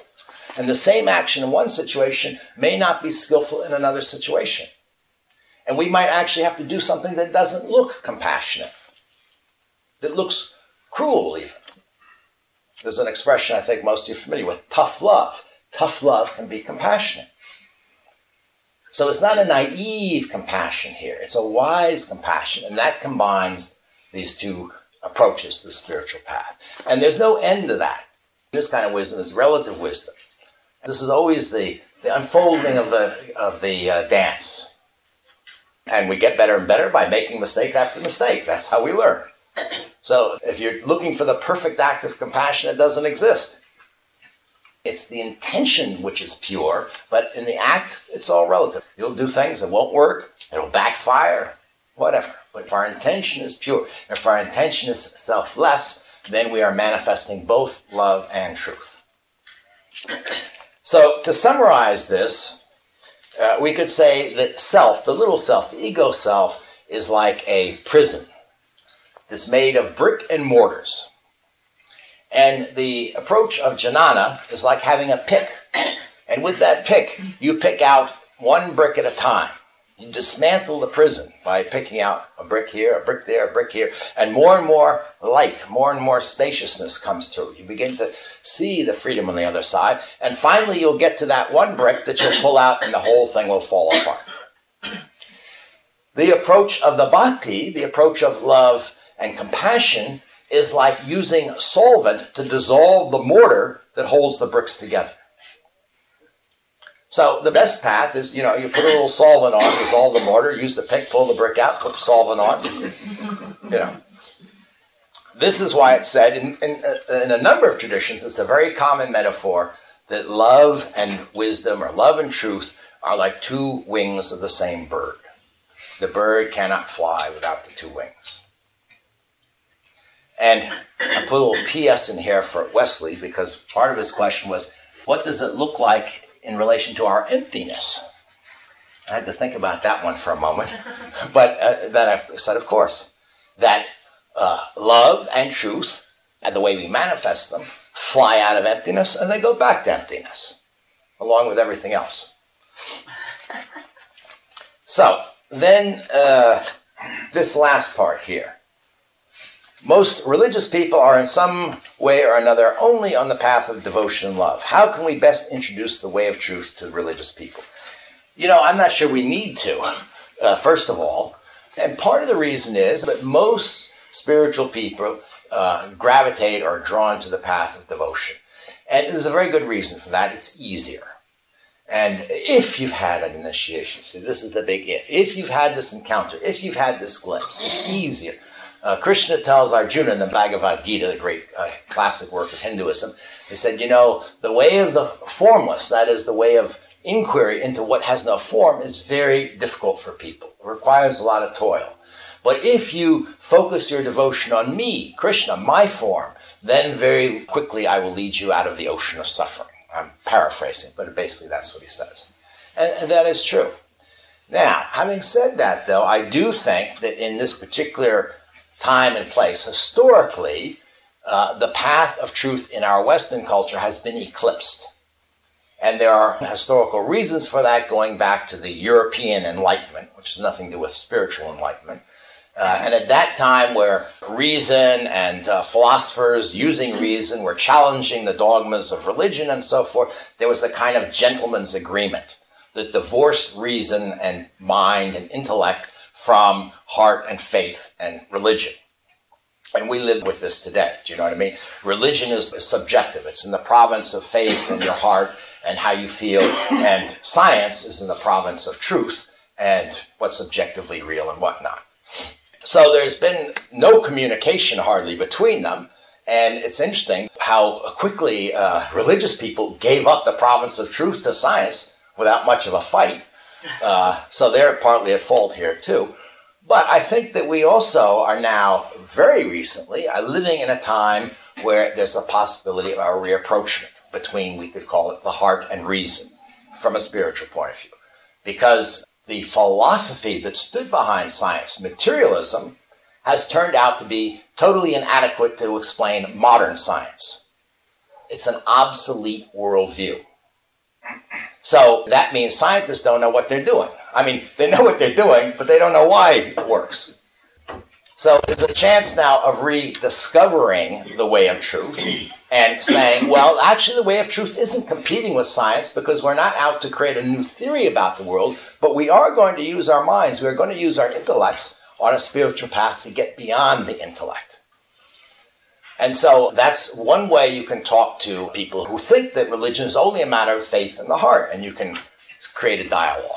And the same action in one situation may not be skillful in another situation. And we might actually have to do something that doesn't look compassionate, that looks cruel, even. There's an expression I think most of you are familiar with tough love. Tough love can be compassionate. So it's not a naive compassion here, it's a wise compassion, and that combines these two approaches to the spiritual path. And there's no end to that. This kind of wisdom is relative wisdom. This is always the, the unfolding of the, of the uh, dance. And we get better and better by making mistake after mistake. That's how we learn. So if you're looking for the perfect act of compassion, it doesn't exist. It's the intention which is pure, but in the act, it's all relative. You'll do things that won't work, it'll backfire, whatever. But if our intention is pure, if our intention is selfless, then we are manifesting both love and truth. So, to summarize this, uh, we could say that self, the little self, the ego self, is like a prison. that's made of brick and mortars. And the approach of jnana is like having a pick. And with that pick, you pick out one brick at a time. You dismantle the prison by picking out a brick here, a brick there, a brick here, and more and more light, more and more spaciousness comes through. You begin to see the freedom on the other side, and finally you'll get to that one brick that you'll pull out and the whole thing will fall apart. The approach of the bhakti, the approach of love and compassion, is like using solvent to dissolve the mortar that holds the bricks together. So the best path is, you know, you put a little solvent on, dissolve the mortar, use the pick, pull the brick out, put the solvent on. You know. This is why it's said in, in, uh, in a number of traditions, it's a very common metaphor that love and wisdom or love and truth are like two wings of the same bird. The bird cannot fly without the two wings. And I put a little PS in here for Wesley because part of his question was, what does it look like in relation to our emptiness. I had to think about that one for a moment. But uh, then I said, of course, that uh, love and truth, and the way we manifest them, fly out of emptiness and they go back to emptiness, along with everything else. So, then uh, this last part here. Most religious people are in some way or another only on the path of devotion and love. How can we best introduce the way of truth to religious people? You know, I'm not sure we need to, uh, first of all. And part of the reason is that most spiritual people uh, gravitate or are drawn to the path of devotion. And there's a very good reason for that. It's easier. And if you've had an initiation, see, this is the big if. If you've had this encounter, if you've had this glimpse, it's easier. Uh, Krishna tells Arjuna in the Bhagavad Gita, the great uh, classic work of Hinduism, he said, you know, the way of the formless, that is the way of inquiry into what has no form, is very difficult for people. It requires a lot of toil. But if you focus your devotion on me, Krishna, my form, then very quickly I will lead you out of the ocean of suffering. I'm paraphrasing, but basically that's what he says. And, and that is true. Now, having said that, though, I do think that in this particular time and place. Historically, uh, the path of truth in our Western culture has been eclipsed. And there are historical reasons for that going back to the European Enlightenment, which has nothing to do with spiritual enlightenment. Uh, and at that time, where reason and uh, philosophers using reason were challenging the dogmas of religion and so forth, there was a kind of gentleman's agreement that divorced reason and mind and intellect from heart and faith and religion. And we live with this today. Do you know what I mean? Religion is subjective. It's in the province of faith and your heart and how you feel. And science is in the province of truth and what's objectively real and whatnot. So there's been no communication hardly between them. And it's interesting how quickly uh, religious people gave up the province of truth to science without much of a fight. Uh, so they're partly at fault here too. But I think that we also are now, very recently, are living in a time where there's a possibility of a reapproachment between, we could call it, the heart and reason from a spiritual point of view. Because the philosophy that stood behind science, materialism, has turned out to be totally inadequate to explain modern science. It's an obsolete worldview. So that means scientists don't know what they're doing. I mean, they know what they're doing, but they don't know why it works. So there's a chance now of rediscovering the way of truth and saying, well, actually, the way of truth isn't competing with science because we're not out to create a new theory about the world, but we are going to use our minds, we're going to use our intellects on a spiritual path to get beyond the intellect. And so that's one way you can talk to people who think that religion is only a matter of faith in the heart, and you can create a dialogue.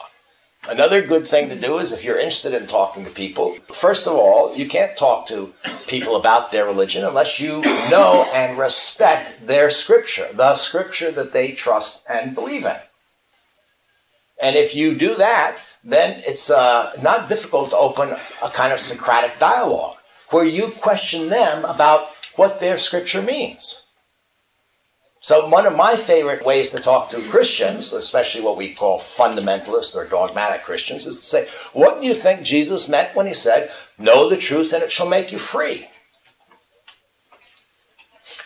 Another good thing to do is if you're interested in talking to people, first of all, you can't talk to people about their religion unless you know and respect their scripture, the scripture that they trust and believe in. And if you do that, then it's uh, not difficult to open a kind of Socratic dialogue where you question them about what their scripture means. So, one of my favorite ways to talk to Christians, especially what we call fundamentalist or dogmatic Christians, is to say, What do you think Jesus meant when he said, Know the truth and it shall make you free?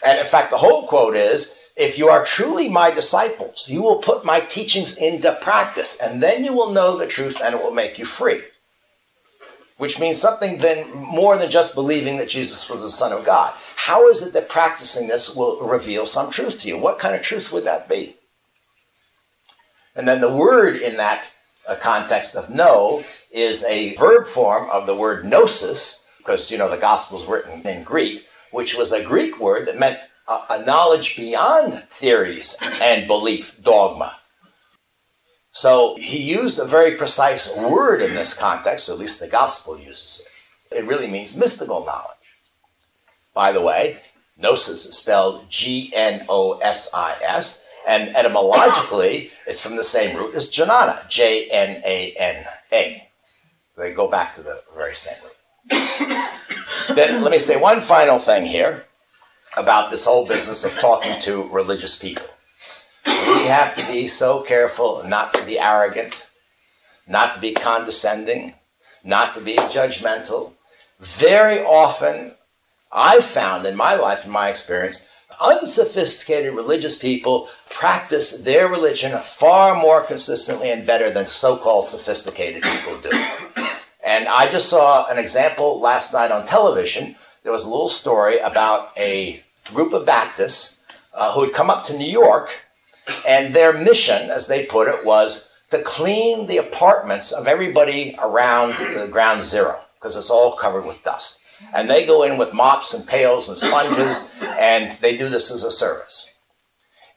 And in fact, the whole quote is, If you are truly my disciples, you will put my teachings into practice, and then you will know the truth and it will make you free which means something then more than just believing that Jesus was the Son of God. How is it that practicing this will reveal some truth to you? What kind of truth would that be? And then the word in that uh, context of know is a verb form of the word gnosis, because you know the gospel is written in Greek, which was a Greek word that meant a, a knowledge beyond theories and belief, dogma. So he used a very precise word in this context, or at least the gospel uses it. It really means mystical knowledge. By the way, gnosis is spelled G N O S I S, and etymologically, it's from the same root as Jnana, J N A N A. They go back to the very same root. then let me say one final thing here about this whole business of talking to religious people we have to be so careful not to be arrogant, not to be condescending, not to be judgmental. Very often, I've found in my life, in my experience, Unsophisticated religious people practice their religion far more consistently and better than so called sophisticated people do. And I just saw an example last night on television. There was a little story about a group of Baptists uh, who had come up to New York, and their mission, as they put it, was to clean the apartments of everybody around the ground zero because it's all covered with dust. And they go in with mops and pails and sponges, and they do this as a service.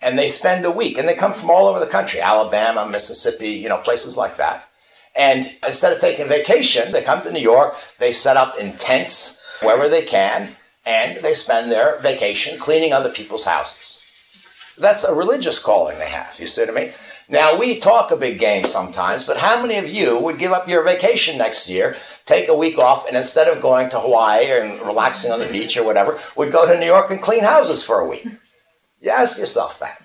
And they spend a week, and they come from all over the country Alabama, Mississippi, you know, places like that. And instead of taking vacation, they come to New York, they set up in tents wherever they can, and they spend their vacation cleaning other people's houses. That's a religious calling they have, you see what I mean? Now, we talk a big game sometimes, but how many of you would give up your vacation next year, take a week off, and instead of going to Hawaii and relaxing on the beach or whatever, would go to New York and clean houses for a week? You ask yourself that.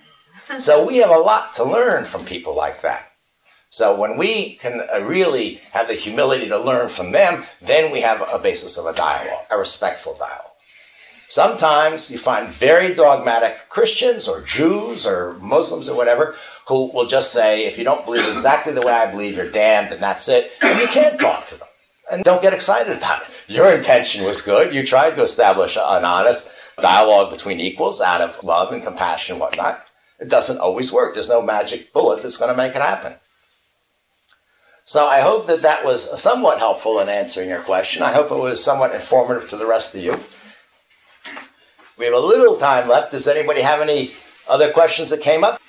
So we have a lot to learn from people like that. So when we can uh, really have the humility to learn from them, then we have a basis of a dialogue, a respectful dialogue. Sometimes you find very dogmatic Christians or Jews or Muslims or whatever who will just say, if you don't believe exactly the way I believe, you're damned, and that's it. And you can't talk to them. And don't get excited about it. Your intention was good. You tried to establish an honest dialogue between equals out of love and compassion and whatnot. It doesn't always work. There's no magic bullet that's going to make it happen. So I hope that that was somewhat helpful in answering your question. I hope it was somewhat informative to the rest of you. We have a little time left. Does anybody have any other questions that came up?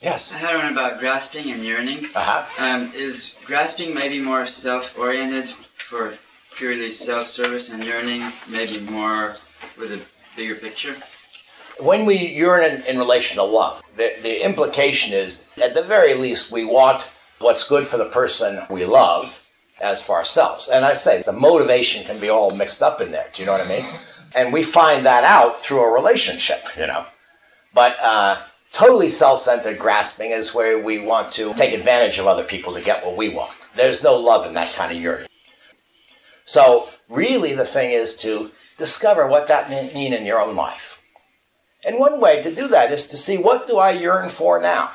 Yes. I had one about grasping and yearning. Uh-huh. Um, is grasping maybe more self-oriented for purely self-service, and yearning maybe more with a bigger picture? When we yearn in, relation to love, the, the implication is, at the very least, we want what's good for the person we love as for ourselves. And I say the motivation can be all mixed up in there. Do you know what I mean? And we find that out through a relationship, you know. But uh, totally self centered grasping is where we want to take advantage of other people to get what we want. There's no love in that kind of yearning. So, really, the thing is to discover what that mean in your own life. And one way to do that is to see what do I yearn for now?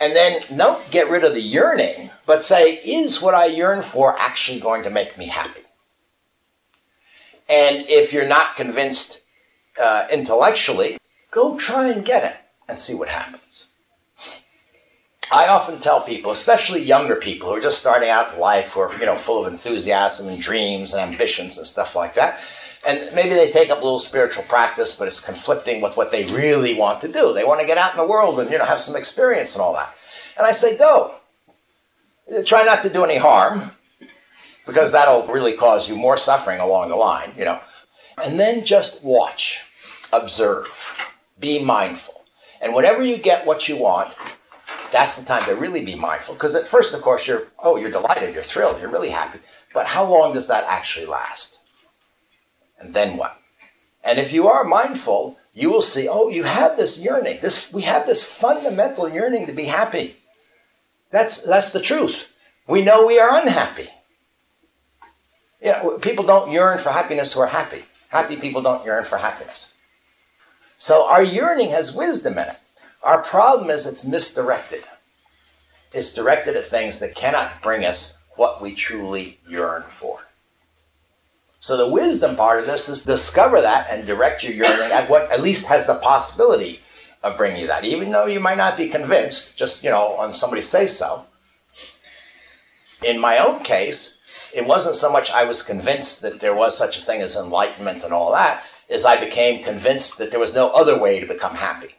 And then don't get rid of the yearning, but say, is what I yearn for actually going to make me happy? And if you're not convinced uh, intellectually, go try and get it and see what happens. I often tell people, especially younger people who are just starting out in life, who are you know full of enthusiasm and dreams and ambitions and stuff like that, and maybe they take up a little spiritual practice, but it's conflicting with what they really want to do. They want to get out in the world and you know have some experience and all that. And I say, go. Try not to do any harm because that'll really cause you more suffering along the line, you know. And then just watch, observe, be mindful. And whenever you get what you want, that's the time to really be mindful. Because at first, of course, you're, oh, you're delighted, you're thrilled, you're really happy. But how long does that actually last? And then what? And if you are mindful, you will see, oh, you have this yearning. This, we have this fundamental yearning to be happy. That's, that's the truth. We know we are unhappy. You know, people don't yearn for happiness who are happy. Happy people don't yearn for happiness. So our yearning has wisdom in it. Our problem is it's misdirected. It's directed at things that cannot bring us what we truly yearn for. So the wisdom part of this is discover that and direct your yearning at what at least has the possibility of bringing you that, even though you might not be convinced, just you know, on somebody say so. In my own case, it wasn't so much I was convinced that there was such a thing as enlightenment and all that, as I became convinced that there was no other way to become happy.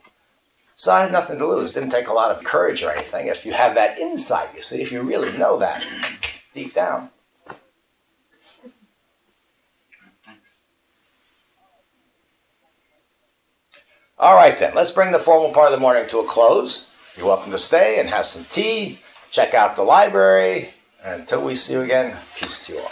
So I had nothing to lose. It didn't take a lot of courage or anything. If you have that insight, you see, if you really know that deep down. All right, then, let's bring the formal part of the morning to a close. You're welcome to stay and have some tea, check out the library, and until we see you again, peace to you all.